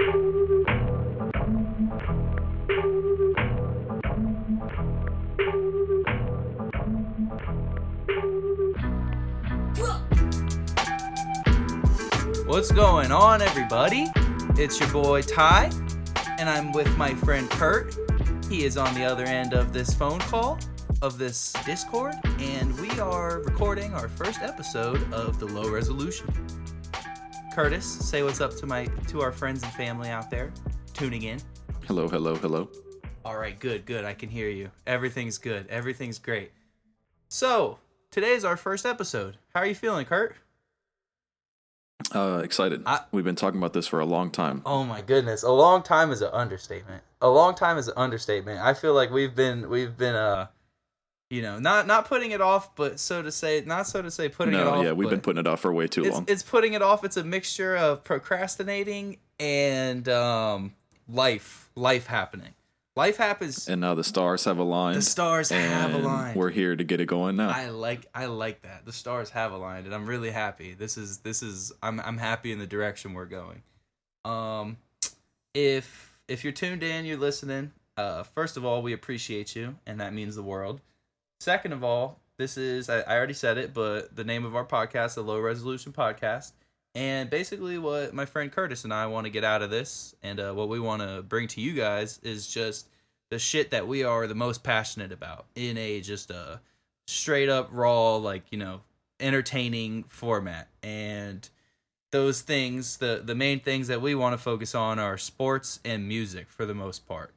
What's going on, everybody? It's your boy Ty, and I'm with my friend Kurt. He is on the other end of this phone call, of this Discord, and we are recording our first episode of the Low Resolution. Curtis, say what's up to my to our friends and family out there tuning in. Hello, hello, hello. All right, good, good. I can hear you. Everything's good. Everything's great. So, today's our first episode. How are you feeling, Kurt? Uh, excited. I- We've been talking about this for a long time. Oh my goodness, a long time is an understatement. A long time is an understatement. I feel like we've been we've been uh you know, not not putting it off, but so to say, not so to say putting it off. no, yeah, we've been putting it off for way too it's, long. it's putting it off. It's a mixture of procrastinating and um life life happening. Life happens. and now the stars have aligned. the stars have aligned. We're here to get it going now. I like I like that. The stars have aligned and I'm really happy. This is this is I'm I'm happy in the direction we're going. Um if if you're tuned in, you're listening, uh first of all, we appreciate you and that means the world. Second of all, this is I, I already said it, but the name of our podcast, the Low Resolution Podcast. And basically what my friend Curtis and I want to get out of this and uh, what we want to bring to you guys is just the shit that we are the most passionate about in a just a straight up raw like you know entertaining format and those things the the main things that we want to focus on are sports and music for the most part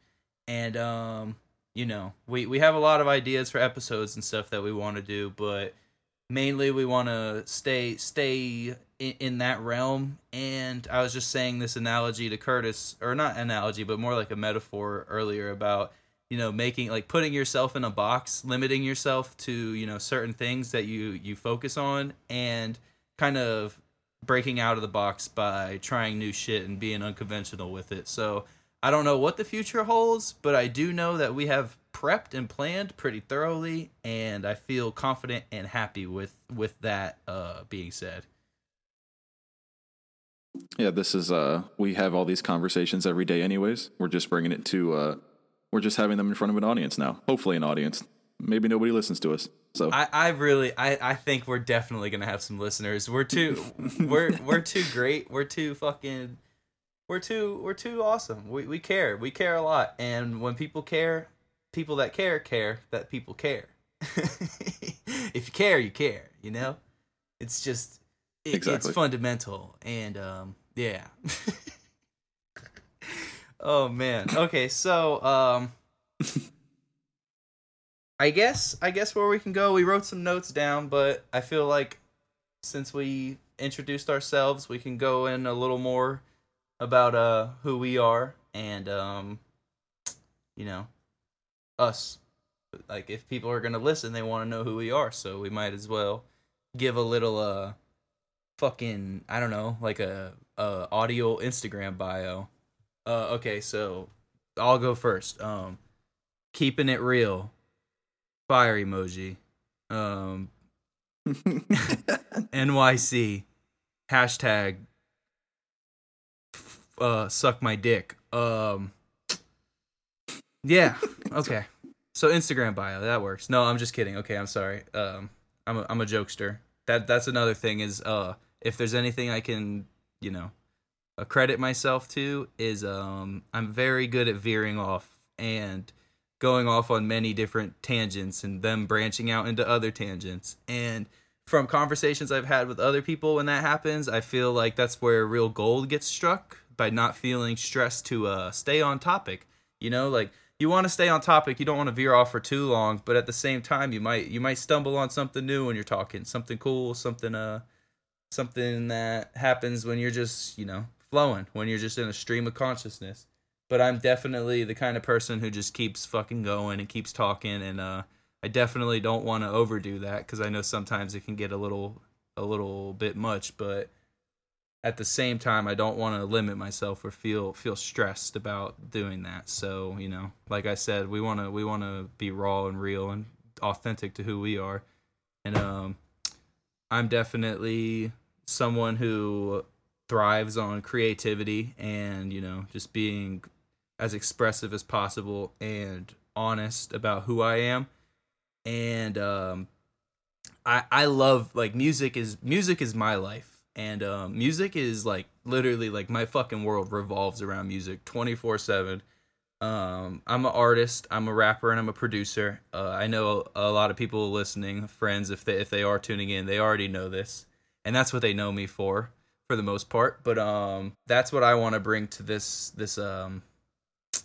and um you know we we have a lot of ideas for episodes and stuff that we want to do but mainly we want to stay stay in, in that realm. And i was just saying this analogy to curtis or not analogy but more like a metaphor earlier about you know making like putting yourself in a box limiting yourself to you know certain things that you you focus on and kind of breaking out of the box by trying new shit and being unconventional with it. So i don't know what the future holds but i do know that we have prepped and planned pretty thoroughly and i feel confident and happy with with that uh being said yeah, this is uh, we have all these conversations every day, anyways. We're just bringing it to uh, we're just having them in front of an audience now. Hopefully, an audience. Maybe nobody listens to us. So I, I really I, I think we're definitely gonna have some listeners. We're too we're we're too great. We're too fucking we're too we're too awesome. We we care. We care a lot. And when people care, people that care care that people care. if you care, you care, you know? It's just it, Exactly. it's fundamental and um yeah. oh man. Okay, so um I guess I guess where we can go. We wrote some notes down, but I feel like since we introduced ourselves, we can go in a little more about uh who we are and um you know us. Like if people are going to listen, they want to know who we are, so we might as well give a little uh fucking I don't know, like a uh audio Instagram bio. Uh okay, so I'll go first. Um keeping it real fire emoji um nyc hashtag uh suck my dick. Um yeah okay. So instagram bio that works. No i'm just kidding. Okay i'm sorry. Um i'm a, I'm a jokester. That that's another thing is uh if there's anything i can you know accredit myself to is um i'm very good at veering off and going off on many different tangents and them branching out into other tangents. And from conversations I've had with other people when that happens, I feel like that's where real gold gets struck by not feeling stressed to uh, stay on topic. You know, like you want to stay on topic, you don't want to veer off for too long, but at the same time, you might you might stumble on something new when you're talking, something cool, something uh, something that happens when you're just you know flowing, when you're just in a stream of consciousness but I'm definitely the kind of person who just keeps fucking going and keeps talking and uh I definitely don't want to overdo that cuz I know sometimes it can get a little a little bit much but at the same time I don't want to limit myself or feel feel stressed about doing that. So you know like I said we want to we want to be raw and real and authentic to who we are. And um I'm definitely someone who thrives on creativity and you know just being as expressive as possible and honest about who I am. And um, I I love like music is music is my life, and um, music is like literally like my fucking world revolves around music twenty four seven. Um, I'm an artist, I'm a rapper, and I'm a producer. Uh, I know a, a lot of people listening, friends, if they if they are tuning in, they already know this, and that's what they know me for, for the most part. But um, that's what I want to bring to this this um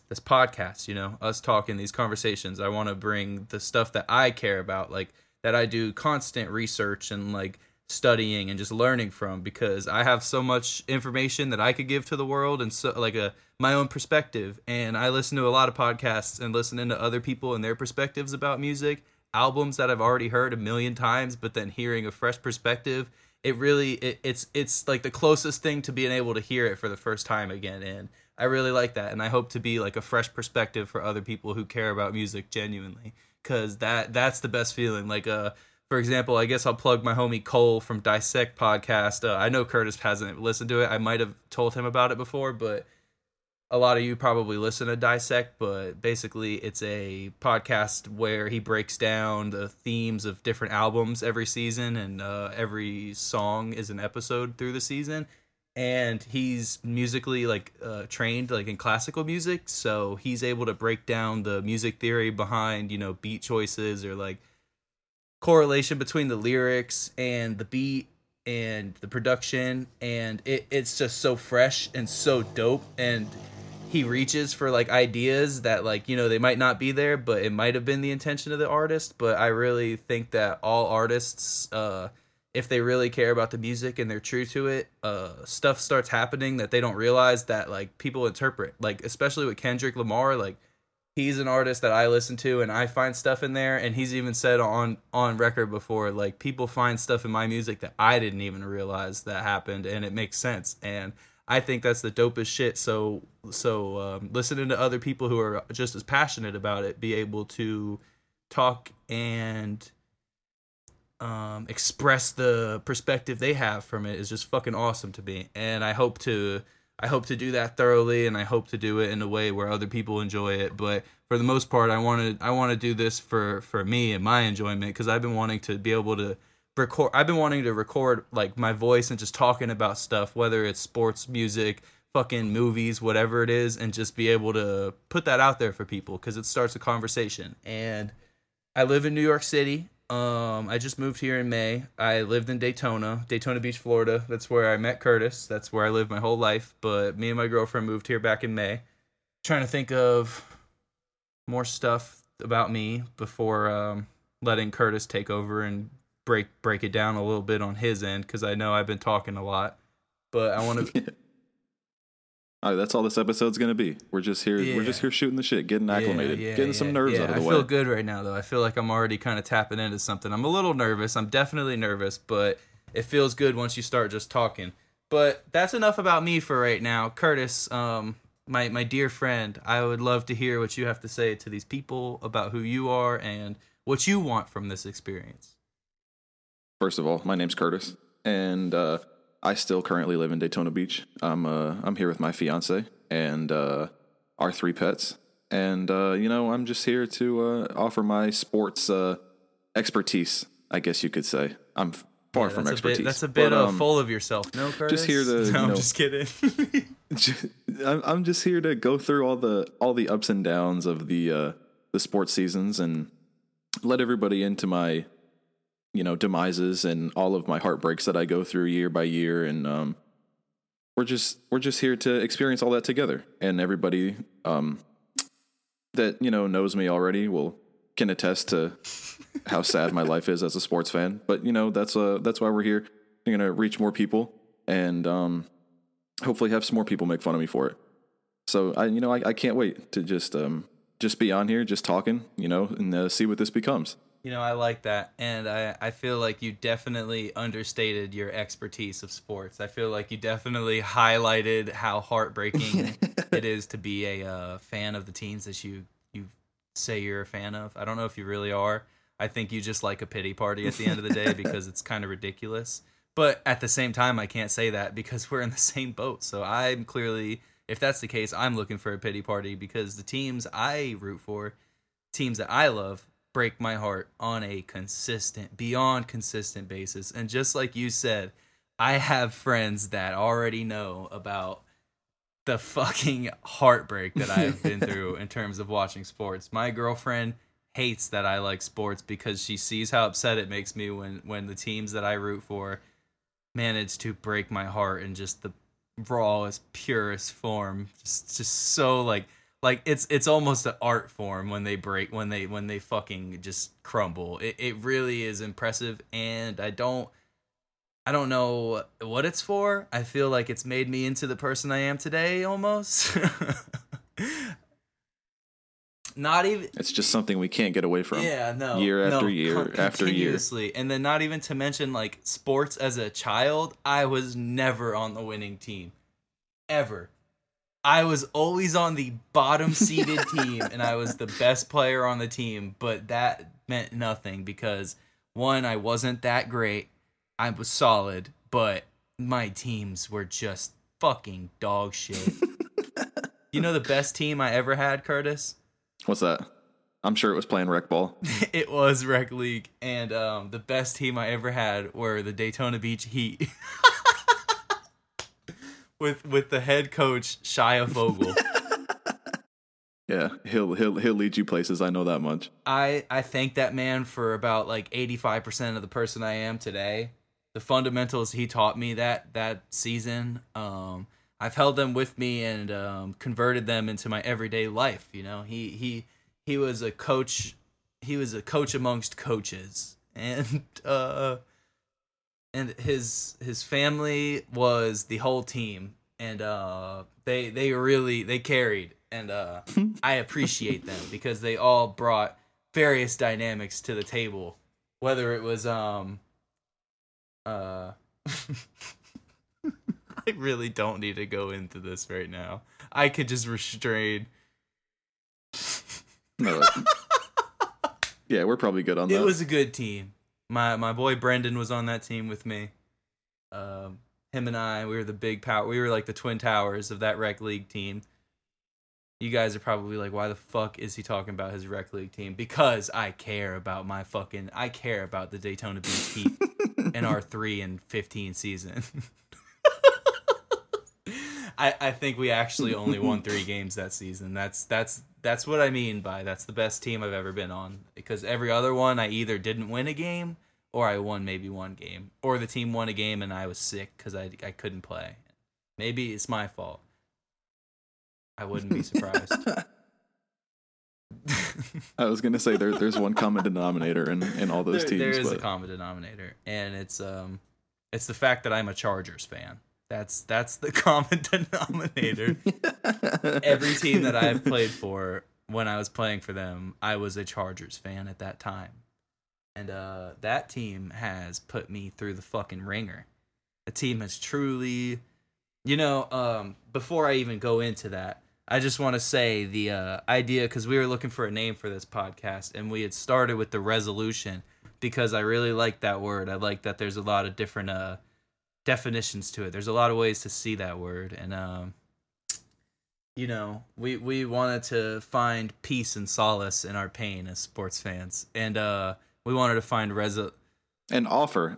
this podcast. You know, us talking these conversations. I want to bring the stuff that I care about, like that I do constant research and like studying and just learning from because I have so much information that I could give to the world and so like a my own perspective. And I listen to a lot of podcasts and listening to other people and their perspectives about music. Albums that I've already heard a million times but then hearing a fresh perspective it really it, it's it's like the closest thing to being able to hear it for the first time again. And I really like that. And I hope to be like a fresh perspective for other people who care about music genuinely cuz that that's the best feeling. Like uh for example, I guess I'll plug my homie Cole from Dissect podcast. Uh, I know Curtis hasn't listened to it. I might have told him about it before, but a lot of you probably listen to Dissect. But basically, it's a podcast where he breaks down the themes of different albums every season, and uh, every song is an episode through the season. And he's musically like uh, trained like in classical music, so he's able to break down the music theory behind you know beat choices or like correlation between the lyrics and the beat and the production and it, it's just so fresh and so dope and he reaches for like ideas that like you know they might not be there but it might have been the intention of the artist but i really think that all artists uh if they really care about the music and they're true to it uh stuff starts happening that they don't realize that like people interpret like especially with kendrick lamar like he's an artist that I listen to and I find stuff in there and he's even said on on record before like people find stuff in my music that I didn't even realize that happened and it makes sense and I think that's the dopest shit. So so um, listening to other people who are just as passionate about it be able to talk and um, express the perspective they have from it is just fucking awesome to me and I hope to I hope to do that thoroughly, and I hope to do it in a way where other people enjoy it. But for the most part, I want to I want to do this for for me and my enjoyment because I've been wanting to be able to record. I've been wanting to record like my voice and just talking about stuff, whether it's sports, music, fucking movies, whatever it is, and just be able to put that out there for people because it starts a conversation. And I live in New York City. Um, I just moved here in May. I lived in Daytona, Daytona Beach, Florida. That's where I met Curtis. That's where I lived my whole life. But me and my girlfriend moved here back in May. Trying to think of more stuff about me before um, letting Curtis take over and break break it down a little bit on his end because I know I've been talking a lot. But I want to. All right, that's all this episode's gonna be. We're just here. Yeah. We're just here shooting the shit, getting acclimated, Yeah, yeah, getting some nerves out of the I way. feel good right now, though. I feel like I'm already kind of tapping into something. I'm a little nervous. I'm definitely nervous, but it feels good once you start just talking. But that's enough about me for right now, Curtis. Um, my my dear friend, I would love to hear what you have to say to these people about who you are and what you want from this experience. First of all, my name's Curtis, and uh, I still currently live in Daytona Beach. I'm uh, I'm here with my fiance and uh, our three pets, and uh, you know I'm just here to uh, offer my sports uh, expertise. I guess you could say I'm far Yeah, from expertise. A bit, that's a bit but, um, full of yourself, no, Curtis? here to, No, you I'm just kidding. I'm I'm just here to go through all the all the ups and downs of the uh, the sports seasons and let everybody into my you know demises and all of my heartbreaks that I go through year by year and um we're just we're just here to experience all that together and everybody um that you know knows me already will can attest to how sad my life is as a sports fan but you know that's uh that's why we're here going to reach more people and um hopefully have some more people make fun of me for it. So I, you know, I, I can't wait to just um just be on here, just talking, you know, and uh, see what this becomes. You know, I like that. And I, I feel like you definitely understated your expertise of sports. I feel like you definitely highlighted how heartbreaking it is to be a uh, fan of the teams that you, you say you're a fan of. I don't know if you really are. I think you just like a pity party at the end of the day because it's kind of ridiculous. But at the same time, I can't say that because we're in the same boat. So I'm clearly, if that's the case, I'm looking for a pity party because the teams I root for, teams that I love, break my heart on a consistent, beyond consistent basis. And just like you said, I have friends that already know about the fucking heartbreak that I've been through in terms of watching sports. My girlfriend hates that I like sports because she sees how upset it makes me when when the teams that I root for manage to break my heart in just the rawest, purest form. Just just so like like it's it's almost an art form when they break when they when they fucking just crumble. It it really is impressive and I don't I don't know what it's for. I feel like it's made me into the person I am today almost. not even It's just something we can't get away from. yeah, no. Year after no, year con- after year. And then not even to mention like sports as a child, I was never on the winning team. Ever. I was always on the bottom seeded team and I was the best player on the team, but that meant nothing because one, I wasn't that great. I was solid, but my teams were just fucking dog shit. you know the best team I ever had, Curtis? What's that? I'm sure it was playing rec ball. it was rec league and um, the best team i ever had were the daytona beach heat with with the head coach shia vogel Yeah, he'll he'll he'll lead you places. I know that much. i i thank that man for about like 85% of the person i am today. The fundamentals he taught me that that season. Um i've held them with me and um converted them into my everyday life you know? He he he was a coach he was a coach amongst coaches. And uh and his his family was the whole team and uh they they really they carried and uh I appreciate them because they all brought various dynamics to the table whether it was um uh I really don't need to go into this right now. I could just restrain No, yeah, we're probably good on that. It was a good team. My my boy Brendan was on that team with me. Um, him and I, we were the big power. We were like the twin towers of that rec league team. You guys are probably like, why the fuck is he talking about his rec league team? Because I care about my fucking. I care about the Daytona Beach Heat in our three and fifteen season. I, I think we actually only won three games that season. That's that's that's what I mean by that's the best team I've ever been on. Because every other one I either didn't win a game or I won maybe one game. Or the team won a game and I was sick because I, I couldn't play. Maybe it's my fault. I wouldn't be surprised. I was gonna say there there's one common denominator in, in all those there, teams, there is a common denominator, and it's um, it's the fact that I'm a Chargers fan. That's that's the common denominator. Every team that I've played for, when I was playing for them, I was a Chargers fan at that time, and uh, that team has put me through the fucking ringer. The team has truly, you know, um, before I even go into that, I just want to say the uh, idea because we were looking for a name for this podcast, and we had started with the resolution because I really like that word. I like that there's a lot of different uh, definitions to it. There's a lot of ways to see that word, and um, you know, we we wanted to find peace and solace in our pain as sports fans, and uh, we wanted to find resol. and offer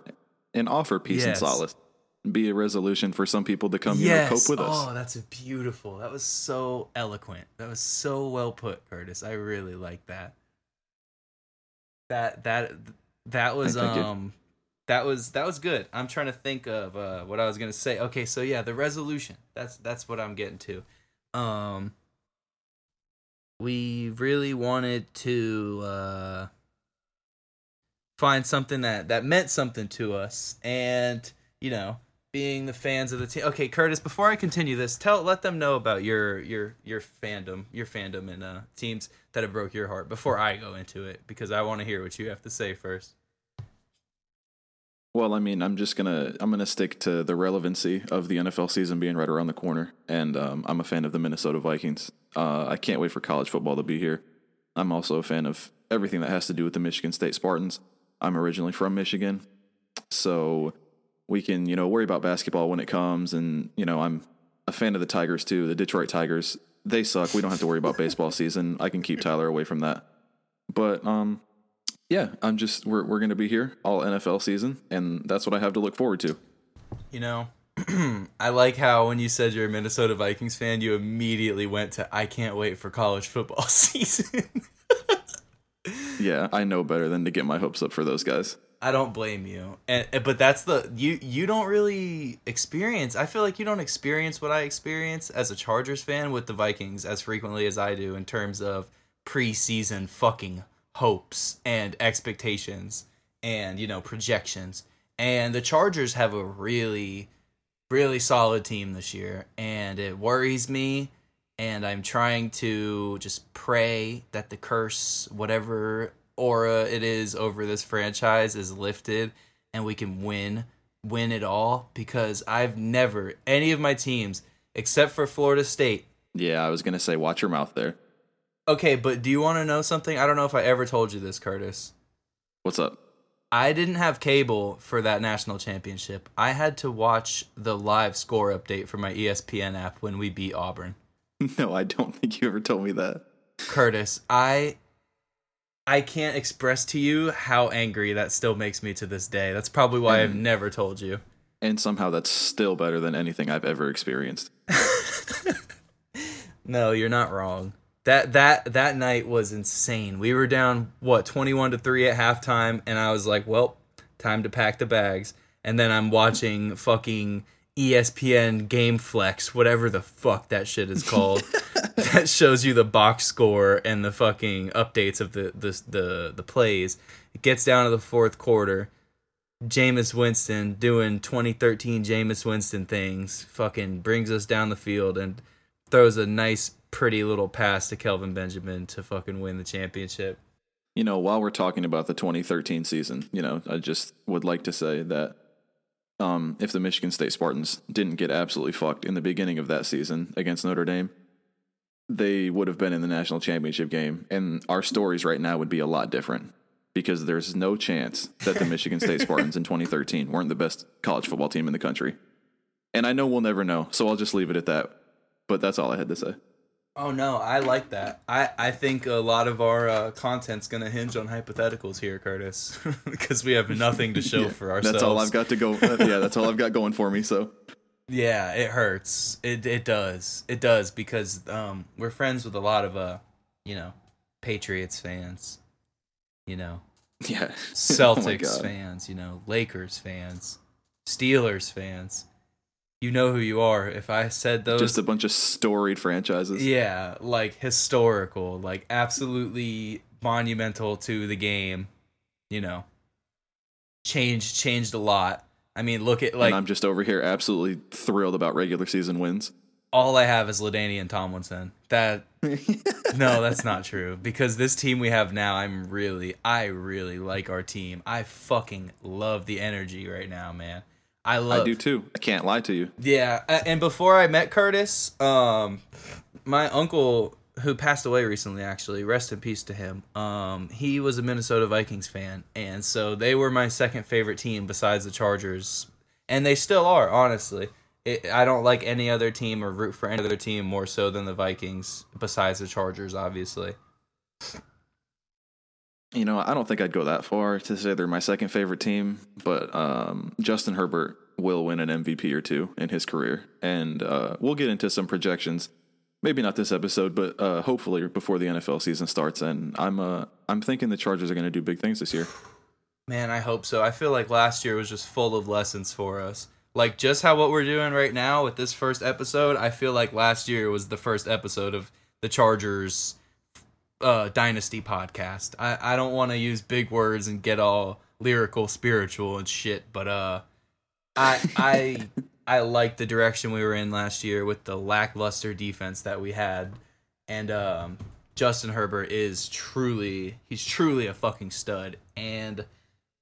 and offer peace and solace. Be a resolution for some people to come you know, Yes. cope with us. Oh, that's beautiful. That was so eloquent. That was so well put, Curtis. I really like that. That that that was um that was that was good. I'm trying to think of uh what I was to say. Okay, so yeah, the resolution. That's that's what I'm getting to. Um we really wanted to uh find something that that meant something to us and you know being the fans of the team. Okay, Curtis, before I continue this, tell let them know about your your your fandom, your fandom and uh teams that have broke your heart before I go into it because I want to hear what you have to say first. Well, I mean, I'm just gonna I'm gonna stick to the relevancy of the NFL season being right around the corner, and um, I'm a fan of the Minnesota Vikings. Uh, I can't wait for college football to be here. I'm also a fan of everything that has to do with the Michigan State Spartans. I'm originally from Michigan, so we can, you know, worry about basketball when it comes. And, you know, I'm a fan of the Tigers too. The Detroit Tigers, they suck. We don't have to worry about baseball season. I can keep Tyler away from that. But, um, yeah, I'm just, we're, we're going to be here all NFL season. And that's what I have to look forward to. You know, I like how when you said you're a Minnesota Vikings fan, you immediately went to I can't wait for college football season. yeah, I know better than to get my hopes up for those guys. I don't blame you. And but that's the you you don't really experience. I feel like you don't experience what I experience as a Chargers fan with the Vikings as frequently as I do in terms of preseason fucking hopes and expectations and you know projections. And the Chargers have a really really solid team this year and it worries me and I'm trying to just pray that the curse whatever aura it is over this franchise is lifted and we can win win it all because I've never any of my teams except for Florida State. Yeah, I was going to say watch your mouth there. Okay, but do you want to know something? I don't know if I ever told you this, Curtis. What's up? I didn't have cable for that national championship. I had to watch the live score update for my ESPN app when we beat Auburn. No, I don't think you ever told me that. Curtis, I I can't express to you how angry that still makes me to this day. That's probably why and, I've never told you. And somehow that's still better than anything I've ever experienced. no, you're not wrong. That that that night was insane. We were down what 21 to 3 at halftime and I was like, "Well, time to pack the bags." And then I'm watching fucking ESPN Game Flex, whatever the fuck that shit is called, that shows you the box score and the fucking updates of the the the, the plays. It gets down to the fourth quarter. Jameis Winston doing 2013 Jameis Winston things, fucking brings us down the field and throws a nice, pretty little pass to Kelvin Benjamin to fucking win the championship. You know, while we're talking about the 2013 season, you know, I just would like to say that um, if the Michigan State Spartans didn't get absolutely fucked in the beginning of that season against Notre Dame, they would have been in the national championship game, and our stories right now would be a lot different because there's no chance that the Michigan State Spartans in 2013 weren't the best college football team in the country. And I know we'll never know, so I'll just leave it at that. But that's all I had to say. Oh no, I like that. I I think a lot of our uh, content's gonna hinge on hypotheticals here, Curtis, because we have nothing to show yeah, for ourselves. That's all I've got to go. Uh, yeah, that's all I've got going for me. So. Yeah, it hurts. It it does. It does because um we're friends with a lot of uh you know Patriots fans, you know, yeah, Celtics oh fans, you know, Lakers fans, Steelers fans you know who you are. If I said those, just a bunch of storied franchises. Yeah, like historical, like absolutely monumental to the game. You know, changed changed a lot. I mean, look at like and I'm just over here absolutely thrilled about regular season wins. All I have is LaDainian Tomlinson. That no, that's not true because this team we have now, I'm really, I really like our team. I fucking love the energy right now, man. I love. I do too. I can't lie to you. Yeah, and before I met Curtis, um, my uncle who passed away recently, actually, rest in peace to him. Um, he was a Minnesota Vikings fan, and so they were my second favorite team besides the Chargers, and they still are, honestly. It, I don't like any other team or root for any other team more so than the Vikings, besides the Chargers, obviously. You know, I don't think I'd go that far to say they're my second favorite team, but um, Justin Herbert will win an MVP or two in his career, and uh, we'll get into some projections. Maybe not this episode, but uh, hopefully before the NFL season starts. And I'm uh, I'm thinking the Chargers are going to do big things this year. Man, I hope so. I feel like last year was just full of lessons for us. Like just how what we're doing right now with this first episode, I feel like last year was the first episode of the Chargers uh, dynasty podcast. I, I don't want to use big words and get all lyrical, spiritual and shit, but uh, I I I like the direction we were in last year with the lackluster defense that we had, and um, Justin Herbert is truly he's truly a fucking stud, and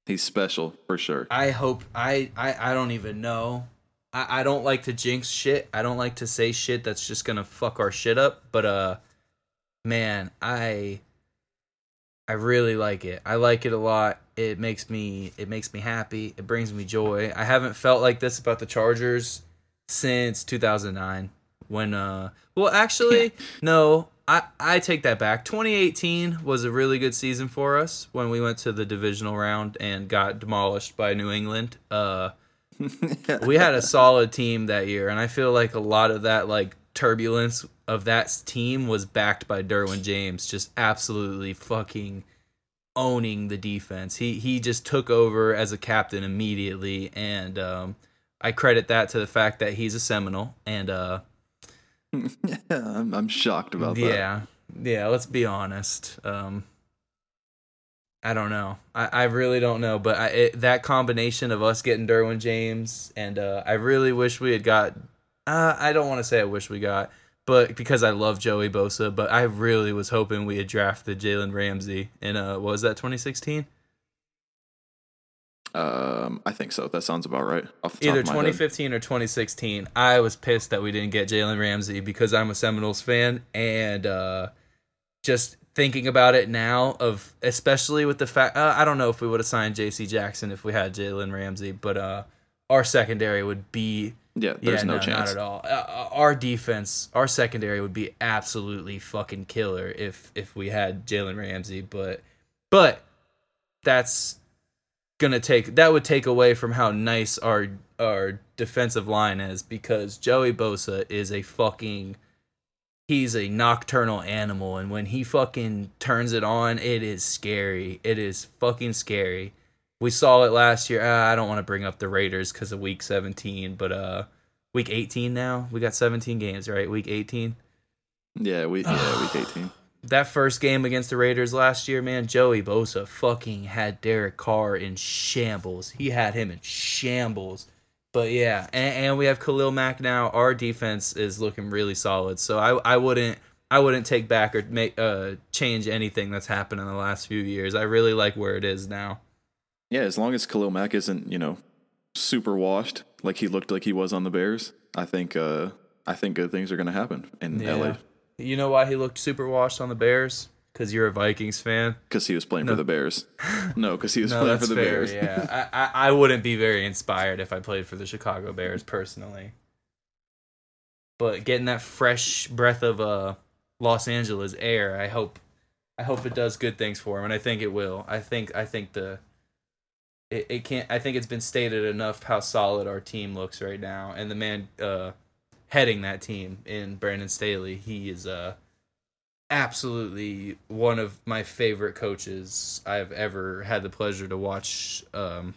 he's special for sure. I hope I I I don't even know. I, I don't like to jinx shit. I don't like to say shit that's just gonna fuck our shit up. But uh, man, I I really like it. I like it a lot, It makes me it makes me happy. It brings me joy. I haven't felt like this about the Chargers since 2009 when uh well actually no I, I take that back. 2018 was a really good season for us when we went to the divisional round and got demolished by New England. Uh, we had a solid team that year, and I feel like a lot of that like turbulence of that team was backed by Derwin James, just absolutely fucking owning the defense. He he just took over as a captain immediately, and um, I credit that to the fact that he's a Seminole and. Uh, yeah, I'm, I'm shocked about that. Yeah, yeah. Let's be honest. Um, I don't know. I, I really don't know. But I, it, that combination of us getting Derwin James and uh, I really wish we had got. Uh, I don't want to say I wish we got, but because I love Joey Bosa, but I really was hoping we had drafted Jalen Ramsey in uh, what was that 2016? Um, I think so. That sounds about right. Either 2015 or 2016. I was pissed that we didn't get Jalen Ramsey because I'm a Seminoles fan, and uh, just thinking about it now, of especially with the fact uh, I don't know if we would have signed J.C. Jackson if we had Jalen Ramsey, but uh, our secondary would be yeah, there's yeah, no, no, chance. not at all. Uh, uh, our defense, our secondary would be absolutely fucking killer if if we had Jalen Ramsey, but but that's gonna take that would take away from how nice our our defensive line is because Joey Bosa is a fucking he's a nocturnal animal and when he fucking turns it on it is scary it is fucking scary we saw it last year uh, i don't want to bring up the raiders because of week 17 but uh week 18 now we got 17 games right week 18 yeah we yeah week 18 that first game against the Raiders last year, man, Joey Bosa fucking had Derek Carr in shambles. He had him in shambles. But yeah, and, and we have Khalil Mack now. Our defense is looking really solid. So I I wouldn't I wouldn't take back or make uh change anything that's happened in the last few years. I really like where it is now. Yeah, as long as Khalil Mack isn't, you know, super washed like he looked like he was on the Bears, I think uh I think good things are going to happen in Yeah. LA You know why he looked super washed on the Bears? Because you're a Vikings fan. because he was playing No. for the Bears. No, because he was No, playing for the fair. Bears. Yeah, I, I I wouldn't be very inspired if I played for the Chicago Bears personally. But getting that fresh breath of uh Los Angeles air, I hope I hope it does good things for him, and I think it will. I think I think the it, it can't. I think it's been stated enough how solid our team looks right now, and the man uh heading that team in Brandon Staley, he is uh absolutely one of my favorite coaches I've ever had the pleasure to watch um,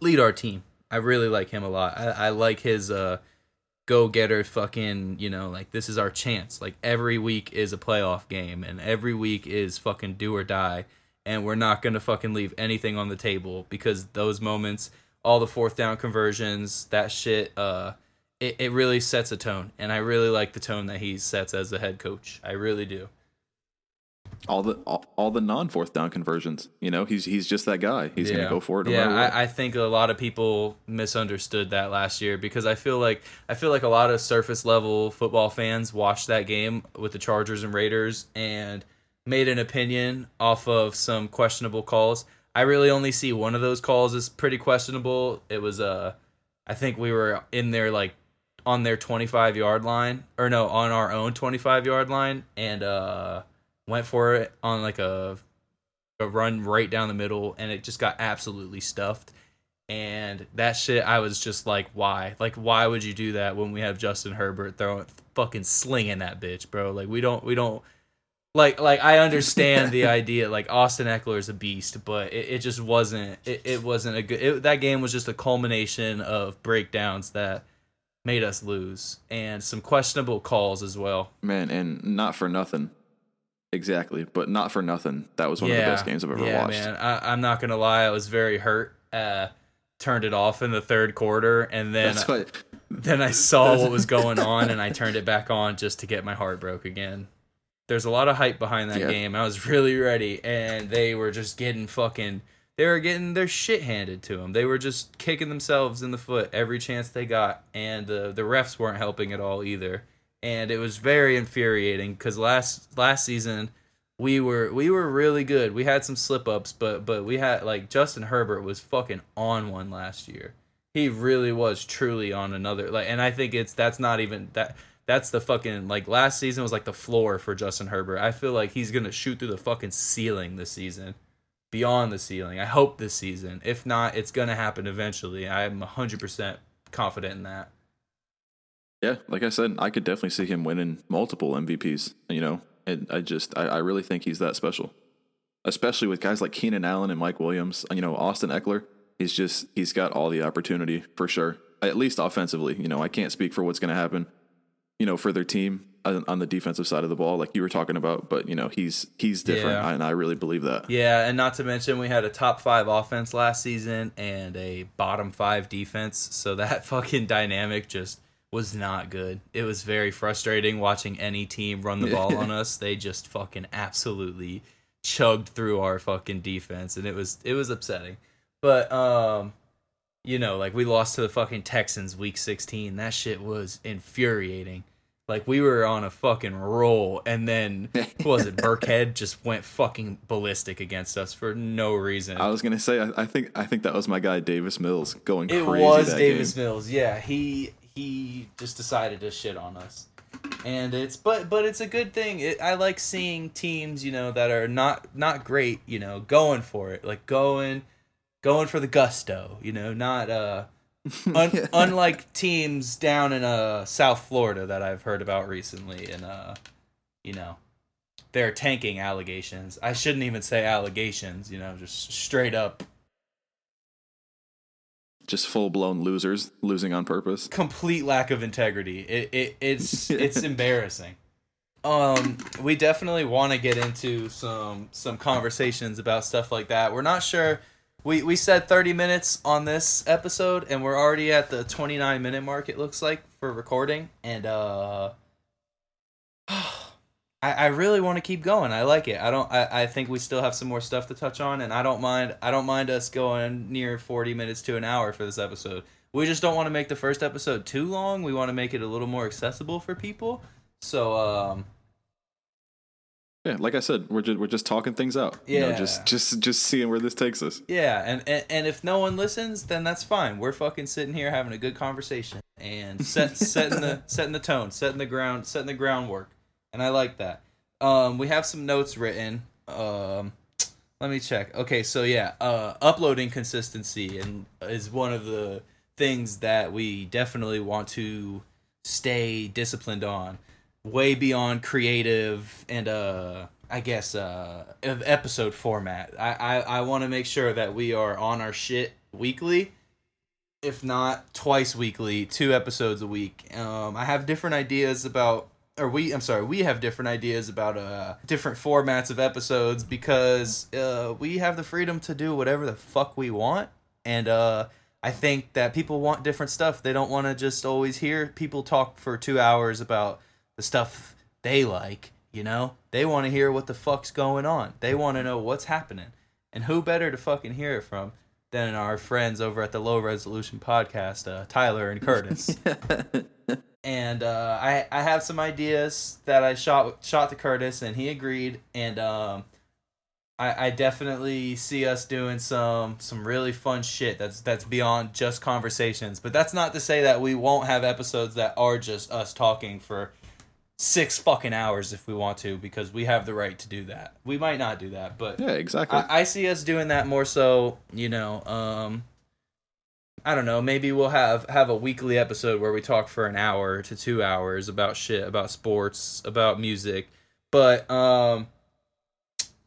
lead our team. I really like him a lot. I, I like his uh, go getter fucking, you know, like this is our chance. Like every week is a playoff game and every week is fucking do or die. And we're not going to fucking leave anything on the table because those moments, all the fourth down conversions, that shit, uh, it, it really sets a tone. And I really like the tone that he sets as a head coach. I really do. All the all, all the non fourth down conversions. You know, he's he's just that guy. He's gonna go for it. No yeah. I, I think a lot of people misunderstood that last year because I feel like I feel like a lot of surface level football fans watched that game with the Chargers and Raiders and made an opinion off of some questionable calls. I really only see one of those calls as pretty questionable. It was uh I think we were in there like on their 25 yard line or no, on our own 25 yard line and uh went for it on like a a run right down the middle and it just got absolutely stuffed. And that shit, I was just like, why? Like, why would you do that when we have Justin Herbert throwing, fucking slinging that bitch, bro? Like, we don't, we don't, like, like I understand the idea. Like, Austin Ekeler is a beast, but it, it just wasn't, it, it wasn't a good. It, that game was just a culmination of breakdowns that made us lose and some questionable calls as well. Man, and not for nothing. Exactly, but not for nothing. That was one of the best games I've ever yeah, watched. man. I, I'm not gonna lie, I was very hurt. Uh, turned it off in the third quarter, and then That's what. then I saw what was going on, and I turned it back on just to get my heart broke again. There's a lot of hype behind that Yeah. game. I was really ready, and they were just getting fucking. They were getting their shit handed to them. They were just kicking themselves in the foot every chance they got, and the the refs weren't helping at all either. And it was very infuriating because last last season we were we were really good. We had some slip ups, but but we had like Justin Herbert was fucking on one last year. He really was truly on another like and I think it's that's not even that that's the fucking like last season was like the floor for Justin Herbert. I feel like he's to shoot through the fucking ceiling this season. Beyond the ceiling. I hope this season. If not, it's to happen eventually. I'm 100% confident in that. Yeah, like I said, I could definitely see him winning multiple MVPs, you know. And I just I, I really think he's that special. Especially with guys like Keenan Allen and Mike Williams, you know, Austin Ekeler. He's just he's got all the opportunity for sure. At least offensively, you know, I can't speak for what's going to happen, you know, for their team on the defensive side of the ball, like you were talking about. But you know, he's he's different, yeah. and I really believe that. Yeah, and not to mention we had a top five offense last season and a bottom five defense, so that fucking dynamic just was not good. It was very frustrating watching any team run the ball on us. They just fucking absolutely chugged through our fucking defense and it was it was upsetting. But um you know, like we lost to the fucking Texans week 16. That shit was infuriating. Like we were on a fucking roll and then was it Burkhead just went fucking ballistic against us for no reason. I was gonna say I, I think I think that was my guy Davis Mills going it crazy. It was Davis game. Mills, yeah. He he just decided to shit on us and it's but but it's a good thing it, i like seeing teams you know that are not not great you know going for it like going going for the gusto you know not uh un, unlike teams down in uh south florida that i've heard about recently and uh you know they're tanking allegations i shouldn't even say allegations you know just straight up just full blown losers losing on purpose. Complete lack of integrity. It, it it's it's embarrassing. Um, we definitely want to get into some some conversations about stuff like that. We're not sure. We we said thirty minutes on this episode, and we're already at the twenty nine minute mark. It looks like for recording, and uh. I, I really want to keep going. I like it. I don't. I, I think we still have some more stuff to touch on, and I don't mind. I don't mind us going near forty minutes to an hour for this episode. We just don't want to make the first episode too long. We want to make it a little more accessible for people. So, um, yeah, like I said, we're just we're just talking things out. Yeah, you know, just just just seeing where this takes us. Yeah, and, and and if no one listens, then that's fine. We're fucking sitting here having a good conversation and set setting the setting the tone, setting the ground, setting the groundwork and I like that. Um, we have some notes written. Um, let me check. Okay, so yeah, uh, uploading consistency and is one of the things that we definitely want to stay disciplined on, way beyond creative and uh, I guess uh, episode format. I I, I want to make sure that we are on our shit weekly if not twice weekly, two episodes a week. Um, I have different ideas about or we I'm sorry, we have different ideas about uh different formats of episodes because uh we have the freedom to do whatever the fuck we want and uh I think that people want different stuff. They don't want to just always hear people talk for 2 hours about the stuff they like, you know? They want to hear what the fuck's going on. They want to know what's happening. And who better to fucking hear it from than our friends over at the Low Resolution Podcast, uh, Tyler and Curtis. and uh, I I have some ideas that I shot shot to Curtis, and he agreed. And um, I I definitely see us doing some some really fun shit. That's that's beyond just conversations. But that's not to say that we won't have episodes that are just us talking for six fucking hours if we want to, because we have the right to do that. We might not do that, but yeah, exactly. I, I see us doing that more so. You know, um, I don't know, maybe we'll have have a weekly episode where we talk for an hour to 2 hours about shit, about sports, about music. But um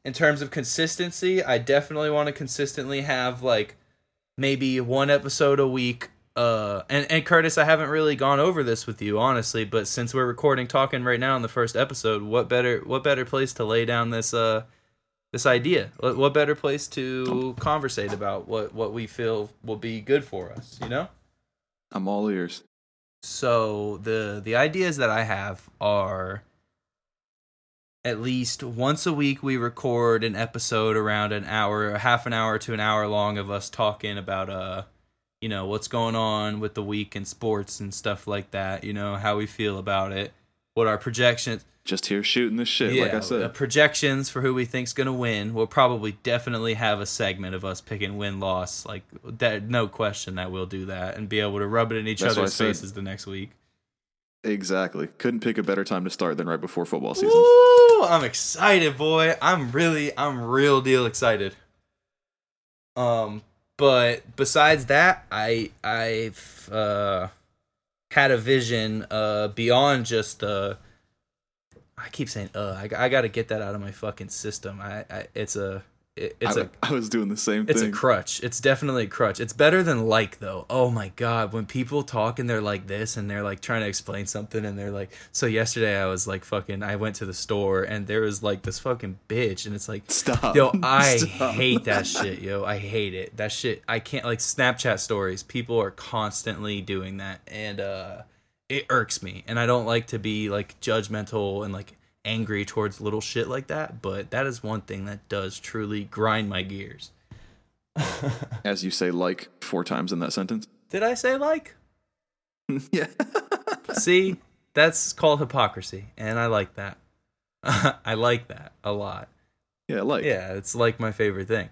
in terms of consistency, I definitely want to consistently have like maybe one episode a week. Uh and and Curtis, I haven't really gone over this with you honestly, but since we're recording talking right now in the first episode, what better what better place to lay down this uh this idea. What better place to conversate about what what we feel will be good for us, you know? I'm all ears. So the the ideas that I have are at least once a week we record an episode around an hour, a half an hour to an hour long of us talking about uh you know what's going on with the week in sports and stuff like that, you know, how we feel about it. what our projections Just here shooting the shit, like I the said. projections for who we think's gonna win. We'll probably definitely have a segment of us picking win loss, like that. No question that we'll do that and be able to rub it in each That's other's faces the next week. Exactly. Couldn't pick a better time to start than right before football season. Woo! I'm excited, boy. I'm really, I'm real deal excited. Um, but besides that, I I've uh had a vision uh beyond just the. I keep saying uh. I, I got to get that out of my fucking system. I, I it's a it, it's I, a I was doing the same thing. it's thing. a crutch. It's definitely a crutch. It's better than like though. Oh my god, when people talk and they're like this and they're like trying to explain something and they're like, so yesterday I was like fucking. I went to the store and there was like this fucking bitch and it's like, Stop. yo, I Stop. hate that shit, yo. I hate it. That shit. I can't like Snapchat stories. People are constantly doing that and uh, it irks me. And I don't like to be like judgmental and like angry towards little shit like that. But that is one thing that does truly grind my gears. As you say, like four times in that sentence. Did I say like? yeah. See, that's called hypocrisy, and I like that. I like that a lot. Yeah, like. Yeah, it's like my favorite thing.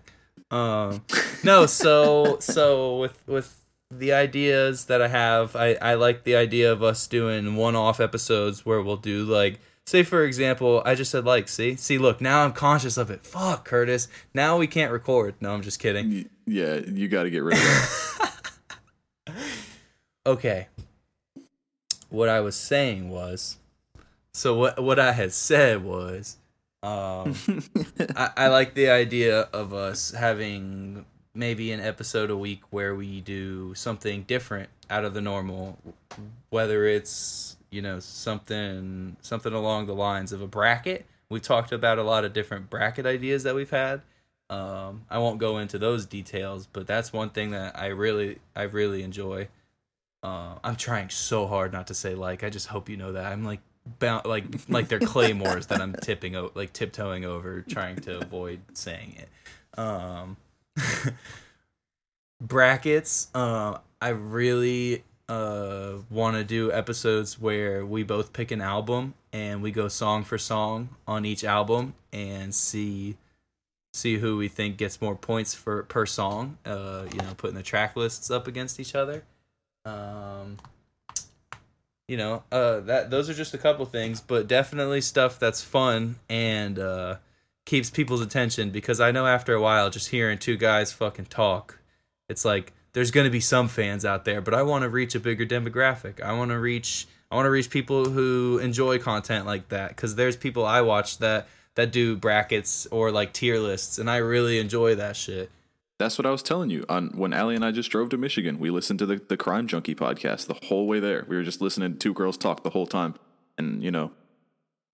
Um, no, so so with with the ideas that I have, I I like the idea of us doing one-off episodes where we'll do like. Say for example, I just said like, see, see, look, now I'm conscious of it. Fuck, Curtis. Now we can't record. No, I'm just kidding. Yeah, you got to get rid of that. okay what i was saying was so what what i had said was um I, I like the idea of us having maybe an episode a week where we do something different out of the normal whether it's you know something something along the lines of a bracket. We've talked about a lot of different bracket ideas that we've had. Um, i won't go into those details but that's one thing that i really i really enjoy. Uh, i'm trying so hard not to say like i just hope you know that. I'm like bound like like they're claymores that i'm tipping o- like tiptoeing over trying to avoid saying it. Um brackets uh, i really uh want to do episodes where we both pick an album and we go song for song on each album and see see who we think gets more points for per song uh you know putting the track lists up against each other. Um you know uh that those are just a couple things but definitely stuff that's fun and uh keeps people's attention because i know after a while just hearing two guys fucking talk it's like there's going to be some fans out there but i want to reach a bigger demographic i want to reach i want to reach people who enjoy content like that because there's people i watch that that do brackets or like tier lists and i really enjoy that shit That's what I was telling you. On when Allie and I just drove to Michigan, we listened to the, the Crime Junkie podcast the whole way there. We were just listening to two girls talk the whole time. And, you know,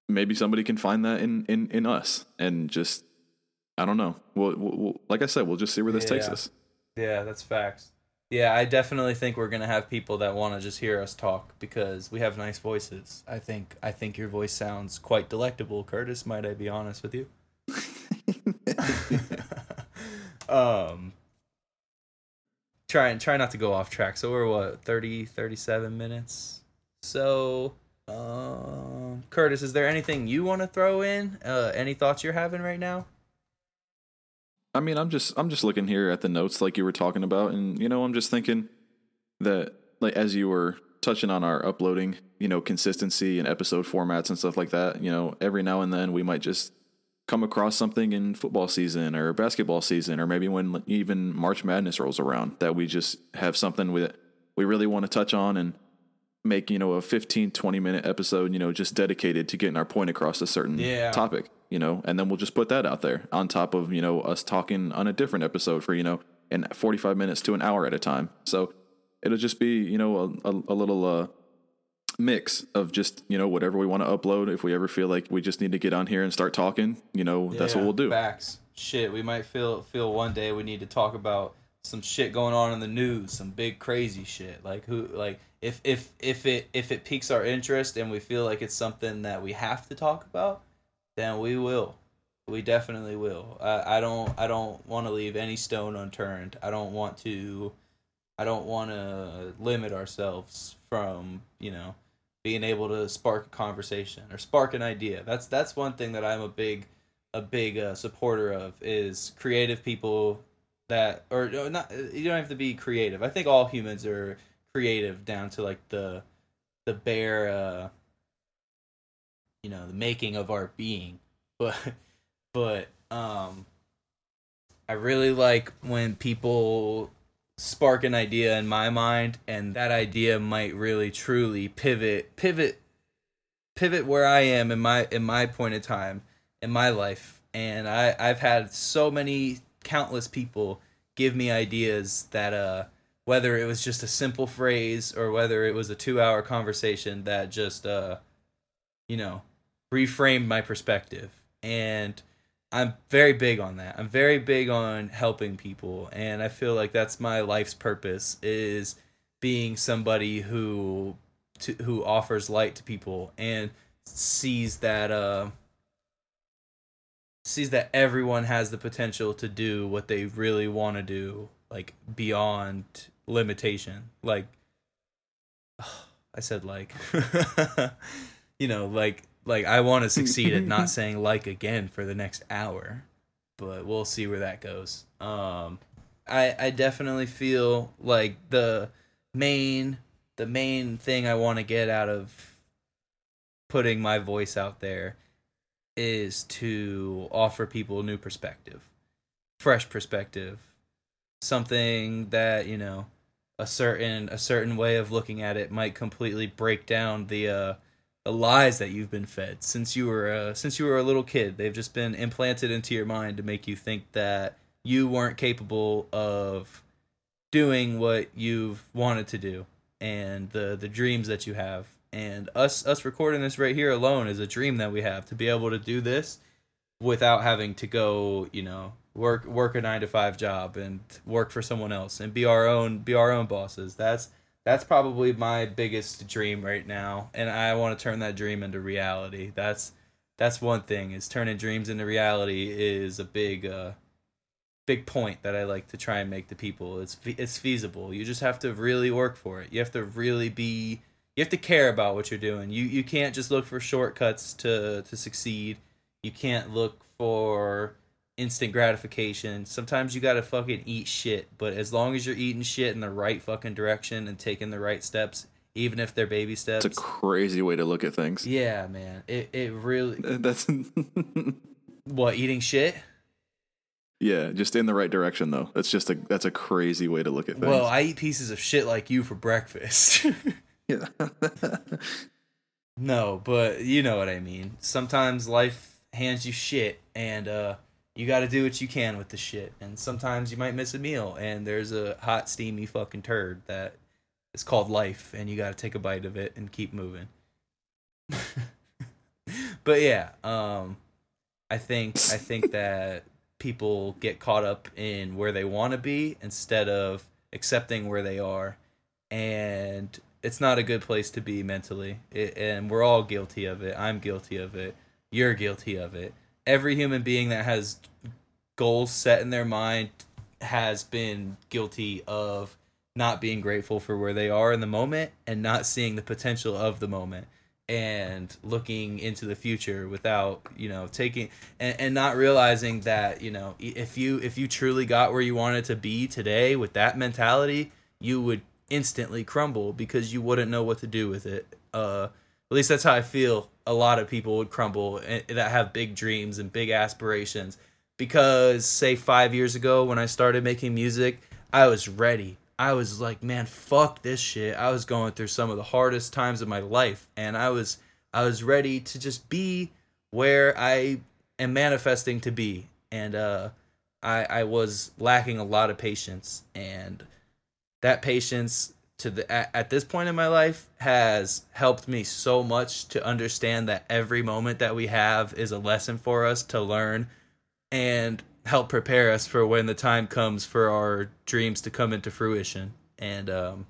maybe somebody can find that in, in, in us. And just, I don't know. We'll, we'll, we'll- like I said, we'll just see where this takes us. Yeah, that's facts. Yeah, I definitely think we're gonna have people that want to just hear us talk because we have nice voices. I think I think your voice sounds quite delectable, Curtis. Might I be honest with you? um, try and try not to go off track. So we're what 30, 37 minutes. So, um, Curtis, is there anything you want to throw in? Uh, any thoughts you're having right now? I mean, I'm just I'm just looking here at the notes like you were talking about, and you know, I'm just thinking that like as you were touching on our uploading, you know, consistency and episode formats and stuff like that, you know, every now and then we might just come across something in football season or basketball season or maybe when even March Madness rolls around that we just have something we we really want to touch on and make, you know, a 15 20 minute episode, you know, just dedicated to getting our point across a certain Yeah. topic, you know, and then we'll just put that out there on top of, you know, us talking on a different episode for, you know, in 45 minutes to an hour at a time. So it'll just be, you know, a, a, a little uh, mix of just, you know, whatever we want to upload. If we ever feel like we just need to get on here and start talking, you know, that's what we'll do. Facts. Shit, we might feel feel one day we need to talk about some shit going on in the news, some big crazy shit. Like who like if if if it if it piques our interest and we feel like it's something that we have to talk about, then we will. We definitely will. I, I don't I don't want to leave any stone unturned. I don't want to I don't want to limit ourselves from, you know, being able to spark a conversation or spark an idea. That's that's one thing that I'm a big a big uh, supporter of is creative people that or not you don't have to be creative. I think all humans are creative down to like the the bare uh you know, the making of our being. But but um I really like when people spark an idea in my mind and that idea might really truly pivot pivot pivot where I am in my in my point of time in my life and I I've had so many countless people give me ideas that uh whether it was just a simple phrase or whether it was a 2 hour conversation that just uh you know reframed my perspective. And I'm very big on that. I'm very big on helping people. And I feel like that's my life's purpose is being somebody who to, who offers light to people and sees that uh sees that everyone has the potential to do what they really want to do like beyond limitation. Like I said like you know like like I want to succeed at not saying like again for the next hour, but we'll see where that goes. Um, I I definitely feel like the main the main thing I want to get out of putting my voice out there is to offer people a new perspective, fresh perspective, something that you know a certain a certain way of looking at it might completely break down the uh lies that you've been fed since you were uh, since you were a little kid. They've just been implanted into your mind to make you think that you weren't capable of doing what you've wanted to do and the the dreams that you have. And us us recording this right here alone is a dream that we have to be able to do this without having to go, you know, work work a 9 to 5 job and work for someone else and be our own be our own bosses. That's that's probably my biggest dream right now and i want to turn that dream into reality. That's that's one thing is turning dreams into reality is a big uh big point that i like to try and make to people. It's it's feasible. You just have to really work for it. You have to really be you have to care about what you're doing. You you can't just look for shortcuts to to succeed. You can't look for instant gratification. Sometimes you gotta fucking eat shit, but as long as you're eating shit in the right fucking direction and taking the right steps, even if they're baby steps. It's a crazy way to look at things. Yeah, man. It it really That's what eating shit. Yeah, just in the right direction though. That's just a that's a crazy way to look at things. Well, I eat pieces of shit like you for breakfast. yeah. no, but you know what I mean. Sometimes life hands you shit and uh you got to do what you can with the shit. And sometimes you might miss a meal, and there's a hot, steamy fucking turd that is called life, and you got to take a bite of it and keep moving. but yeah, um, I think I think that people get caught up in where they want to be instead of accepting where they are, and it's not a good place to be mentally. It, and we're all guilty of it. I'm guilty of it. You're guilty of it every human being that has goals set in their mind has been guilty of not being grateful for where they are in the moment and not seeing the potential of the moment and looking into the future without you know taking and, and not realizing that you know if you if you truly got where you wanted to be today with that mentality you would instantly crumble because you wouldn't know what to do with it. Uh at least that's how i feel a lot of people would crumble eh, that have big dreams and big aspirations because say 5 years ago when I started making music, I was ready. I was like, man, fuck this shit. I was going through some of the hardest times of my life and I was I was ready to just be where I am manifesting to be. And uh I I was lacking a lot of patience and that patience to the at, at, this point in my life has helped me so much to understand that every moment that we have is a lesson for us to learn and help prepare us for when the time comes for our dreams to come into fruition. And um,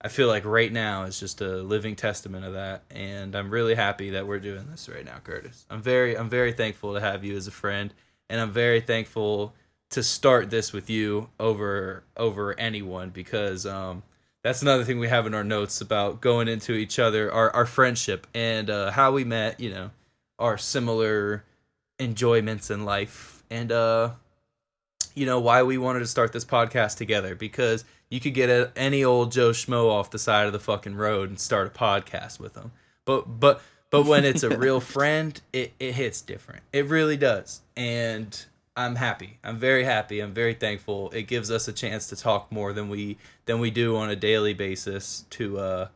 i feel like right now is just a living testament of that. And i'm really happy that we're doing this right now curtis. I'm very i'm very thankful to have you as a friend. And i'm very thankful to start this with you over over anyone because um, that's another thing we have in our notes about going into each other, our our friendship and uh, how we met. You know, our similar enjoyments in life, and uh, you know why we wanted to start this podcast together because you could get a, any old Joe Schmo off the side of the fucking road and start a podcast with them, but but but when it's a real friend, it, it hits different. It really does. And I'm happy. I'm very happy. I'm very thankful. It gives us a chance to talk more than we than we do on a daily basis to uh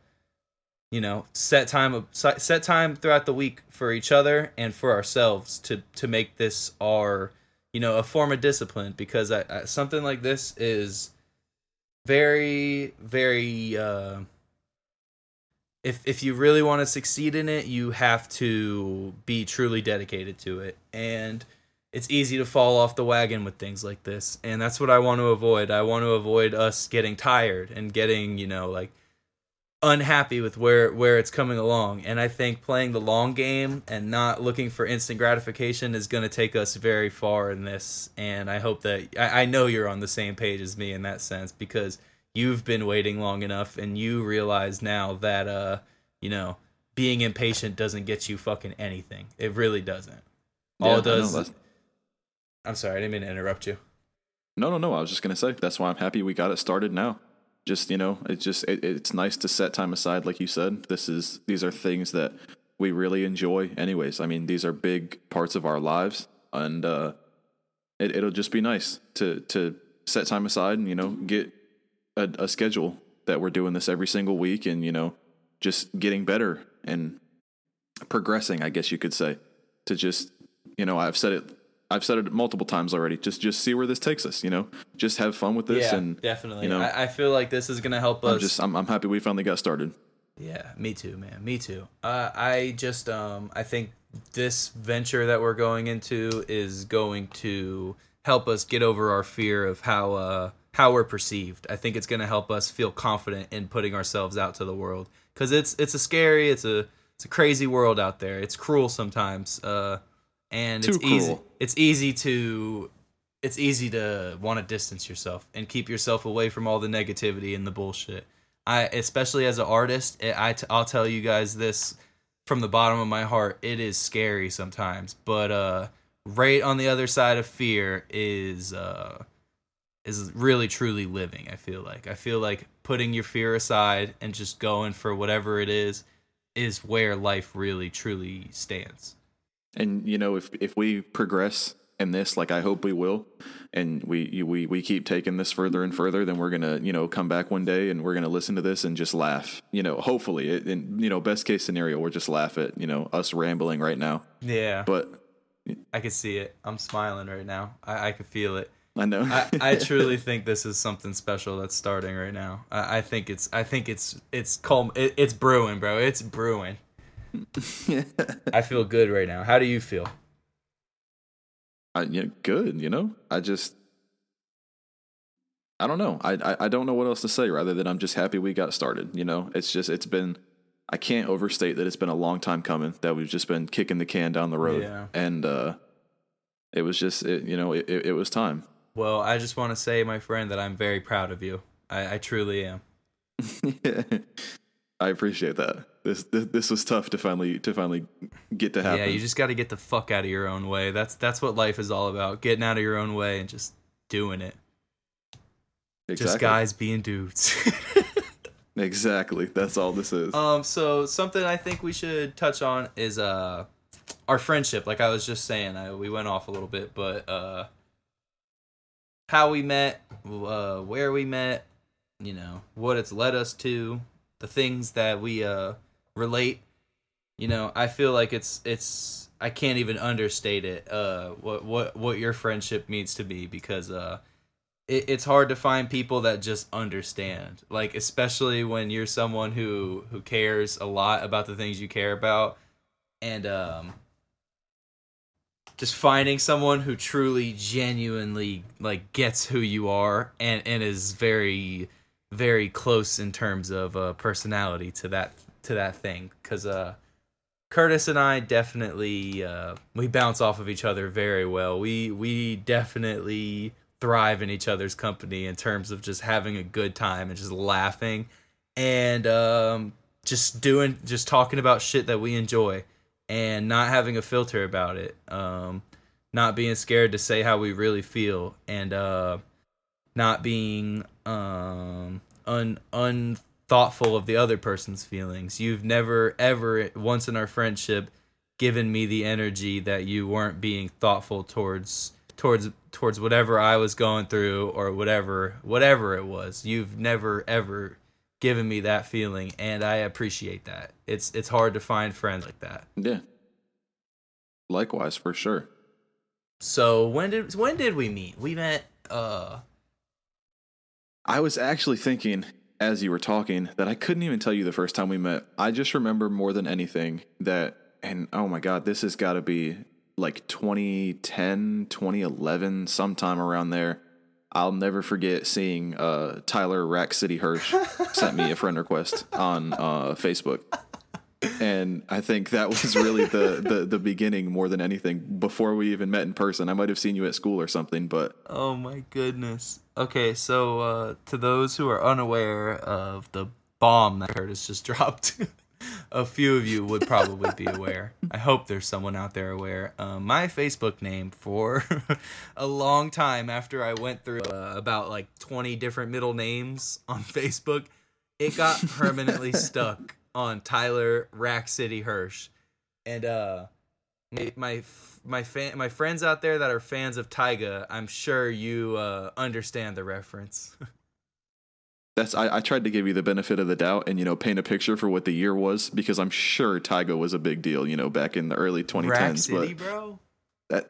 you know, set time set time throughout the week for each other and for ourselves to to make this our you know, a form of discipline because I, I something like this is very very uh if if you really want to succeed in it, you have to be truly dedicated to it. And it's easy to fall off the wagon with things like this. And that's what I want to avoid. I want to avoid us getting tired and getting, you know, like unhappy with where where it's coming along. And I think playing the long game and not looking for instant gratification is going to take us very far in this. And I hope that I, I know you're on the same page as me in that sense because you've been waiting long enough and you realize now that uh you know being impatient doesn't get you fucking anything it really doesn't all yeah, it does i'm sorry i didn't mean to interrupt you. No no no i was just gonna say that's why i'm happy we got it started now. Just you know it's just it, it's nice to set time aside like you said. This is these are things that we really enjoy anyways. I mean these are big parts of our lives and uh it, it'll just be nice to to set time aside and you know get a, a schedule that we're doing this every single week and, you know, just getting better and progressing, I guess you could say, to just, you know, I've said it I've said it multiple times already. Just just see where this takes us. You know, just have fun with this. Yeah, and definitely. You know, I, I feel like this is gonna help us. I'm just I'm I'm happy we finally got started. Yeah, me too, man. Me too. Uh, I just um I think this venture that we're going into is going to help us get over our fear of how uh how we're perceived. I think it's going to help us feel confident in putting ourselves out to the world because it's it's a scary, it's a it's a crazy world out there. It's cruel sometimes, uh, and Too it's cruel. easy. It's easy to it's easy to want to distance yourself and keep yourself away from all the negativity and the bullshit. I especially as an artist, it, I t- I'll tell you guys this from the bottom of my heart. It is scary sometimes, but uh, right on the other side of fear is uh is really truly living i feel like i feel like putting your fear aside and just going for whatever it is is where life really truly stands and you know if if we progress in this like i hope we will and we we we keep taking this further and further then we're gonna you know come back one day and we're gonna listen to this and just laugh you know hopefully in you know best case scenario we're just laugh at you know us rambling right now yeah but i can see it i'm smiling right now i, I can feel it I know. I, I truly think this is something special that's starting right now. I, I think it's I think it's it's calm it, it's brewing, bro. It's brewing. I feel good right now. How do you feel? I yeah, good. You know, I just I don't know. I, I I don't know what else to say rather than I'm just happy we got started. You know, it's just it's been I can't overstate that it's been a long time coming that we've just been kicking the can down the road, yeah. and uh, it was just it, you know it, it, it was time. Well, I just want to say, my friend, that I'm very proud of you. I, I truly am. I appreciate that. This, this, this was tough to finally to finally get to happen. Yeah, you just got to get the fuck out of your own way. That's that's what life is all about. Getting out of your own way and just doing it. Exactly. Just guys being dudes. exactly. That's all this is. Um so something I think we should touch on is uh our friendship. Like I was just saying, I, we went off a little bit, but uh how we met, uh, where we met, you know, what it's led us to, the things that we uh, relate. You know, I feel like it's it's I can't even understate it. Uh, what what what your friendship means to me because uh, it, it's hard to find people that just understand. Like especially when you're someone who who cares a lot about the things you care about, and um, just finding someone who truly genuinely like gets who you are and and is very very close in terms of uh, personality to that to that thing cuz uh Curtis and I definitely uh, we bounce off of each other very well. We we definitely thrive in each other's company in terms of just having a good time and just laughing and um, just doing, just talking about shit that we enjoy, and not having a filter about it. Um, not being scared to say how we really feel, and uh, not being um, un unthoughtful of the other person's feelings. You've never ever once in our friendship given me the energy that you weren't being thoughtful towards towards towards whatever I was going through or whatever whatever it was. You've never ever given me that feeling and I appreciate that. It's it's hard to find friends like that. Yeah. Likewise, for sure. So when did when did we meet? We met uh I was actually thinking as you were talking that I couldn't even tell you the first time we met. I just remember more than anything that and oh my god, this has got to be like 2010, 2011, sometime around there. I'll never forget seeing uh, Tyler Rack City Hirsch sent me a friend request on uh, Facebook. And I think that was really the, the, the beginning more than anything before we even met in person. I might have seen you at school or something, but Oh my goodness. Okay, so uh, to those who are unaware of the bomb that Curtis just dropped, a few of you would probably be aware. I hope there's someone out there aware. Um, my Facebook name for a long time after I went through uh, about like 20 different middle names on Facebook, it got permanently stuck on Tyler Rack City Hirsch. And uh, my my my fan my friends out there that are fans of Tyga, I'm sure you uh, understand the reference. that's I, I tried to give you the benefit of the doubt and you know paint a picture for what the year was because I'm sure Tyga was a big deal, you know, back in the early 2010s. Rack City, but bro. that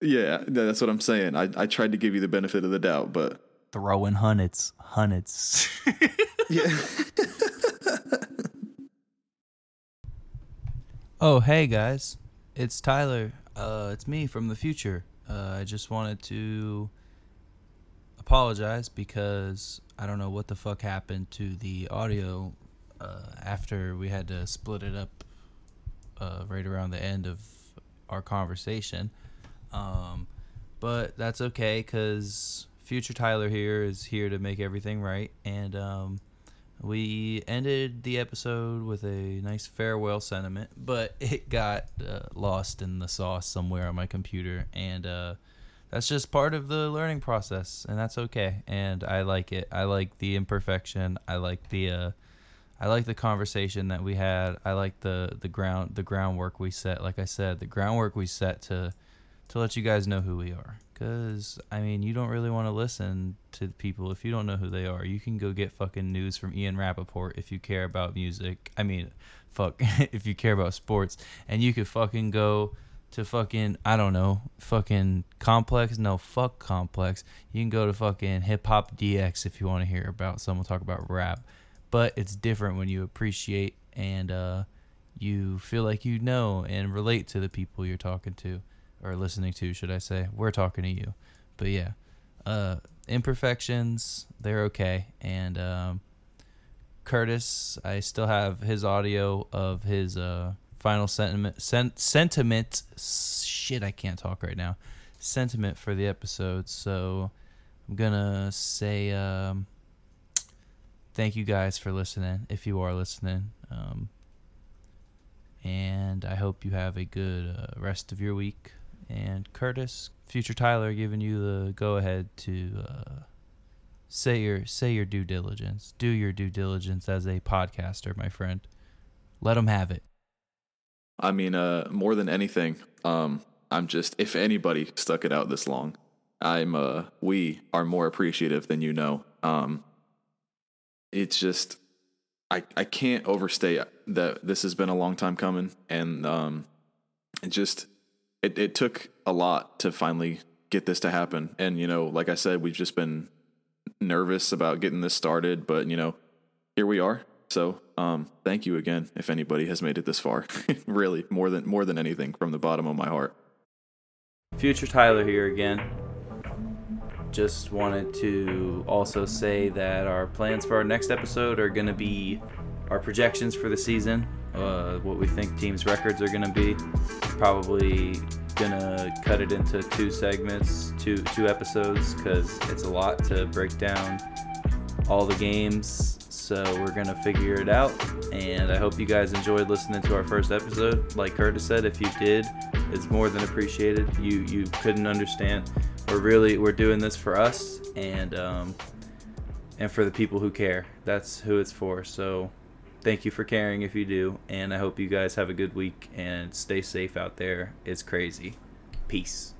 yeah, that's what I'm saying. I, I tried to give you the benefit of the doubt, but Throwing hundreds, hundreds. yeah. Oh, hey guys, it's Tyler. Uh, it's me from the future. Uh, I just wanted to apologize because I don't know what the fuck happened to the audio uh, after we had to split it up uh, right around the end of our conversation. Um, but that's okay because future Tyler here is here to make everything right, and um, we ended the episode with a nice farewell sentiment, but it got uh, lost in the sauce somewhere on my computer, and uh, that's just part of the learning process, and that's okay. And I like it. I like the imperfection. I like the uh, I like the conversation that we had. I like the the ground the groundwork we set. Like I said, the groundwork we set to to let you guys know who we are. Because, I mean, you don't really want to listen to people if you don't know who they are. You can go get fucking news from Ian Rapoport if you care about music. I mean, fuck, if you care about sports. And you could fucking go to fucking, I don't know, fucking Complex. No, fuck Complex. You can go to fucking Hip Hop DX if you want to hear about someone talk about rap. But it's different when you appreciate and uh, you feel like you know and relate to the people you're talking to or listening to, should I say? We're talking to you, but yeah, uh, imperfections they're okay. And um, Curtis, I still have his audio of his uh, final sentiment. Sen- sentiment. Shit, I can't talk right now. Sentiment for the episode. So I'm gonna say um, thank you guys for listening. If you are listening. Um, and I hope you have a good uh, rest of your week and Curtis, future Tyler, giving you the go ahead to uh, say your say your due diligence. Do your due diligence as a podcaster, my friend. Let them have it. I mean, uh, more than anything, um, I'm just if anybody stuck it out this long, I'm uh, we are more appreciative than you know. Um, it's just I I can't overstate that this has been a long time coming, and um, just it, it took a lot to finally get this to happen. And, you know, like I said, we've just been nervous about getting this started, but, you know, here we are. So, um, thank you again if anybody has made it this far. really, more than more than anything from the bottom of my heart. Future Tyler here again. Just wanted to also say that our plans for our next episode are going to be our projections for the season, uh, what we think teams' records are going to be. Probably gonna cut it into two segments, two two episodes, because it's a lot to break down all the games So we're gonna figure it out, and I hope you guys enjoyed listening to our first episode. Like Curtis said, if you did, it's more than appreciated. You you couldn't understand. We're really we're doing this for us and um, and for the people who care. That's who it's for. So thank you for caring if you do, and I hope you guys have a good week and stay safe out there. It's crazy. Peace.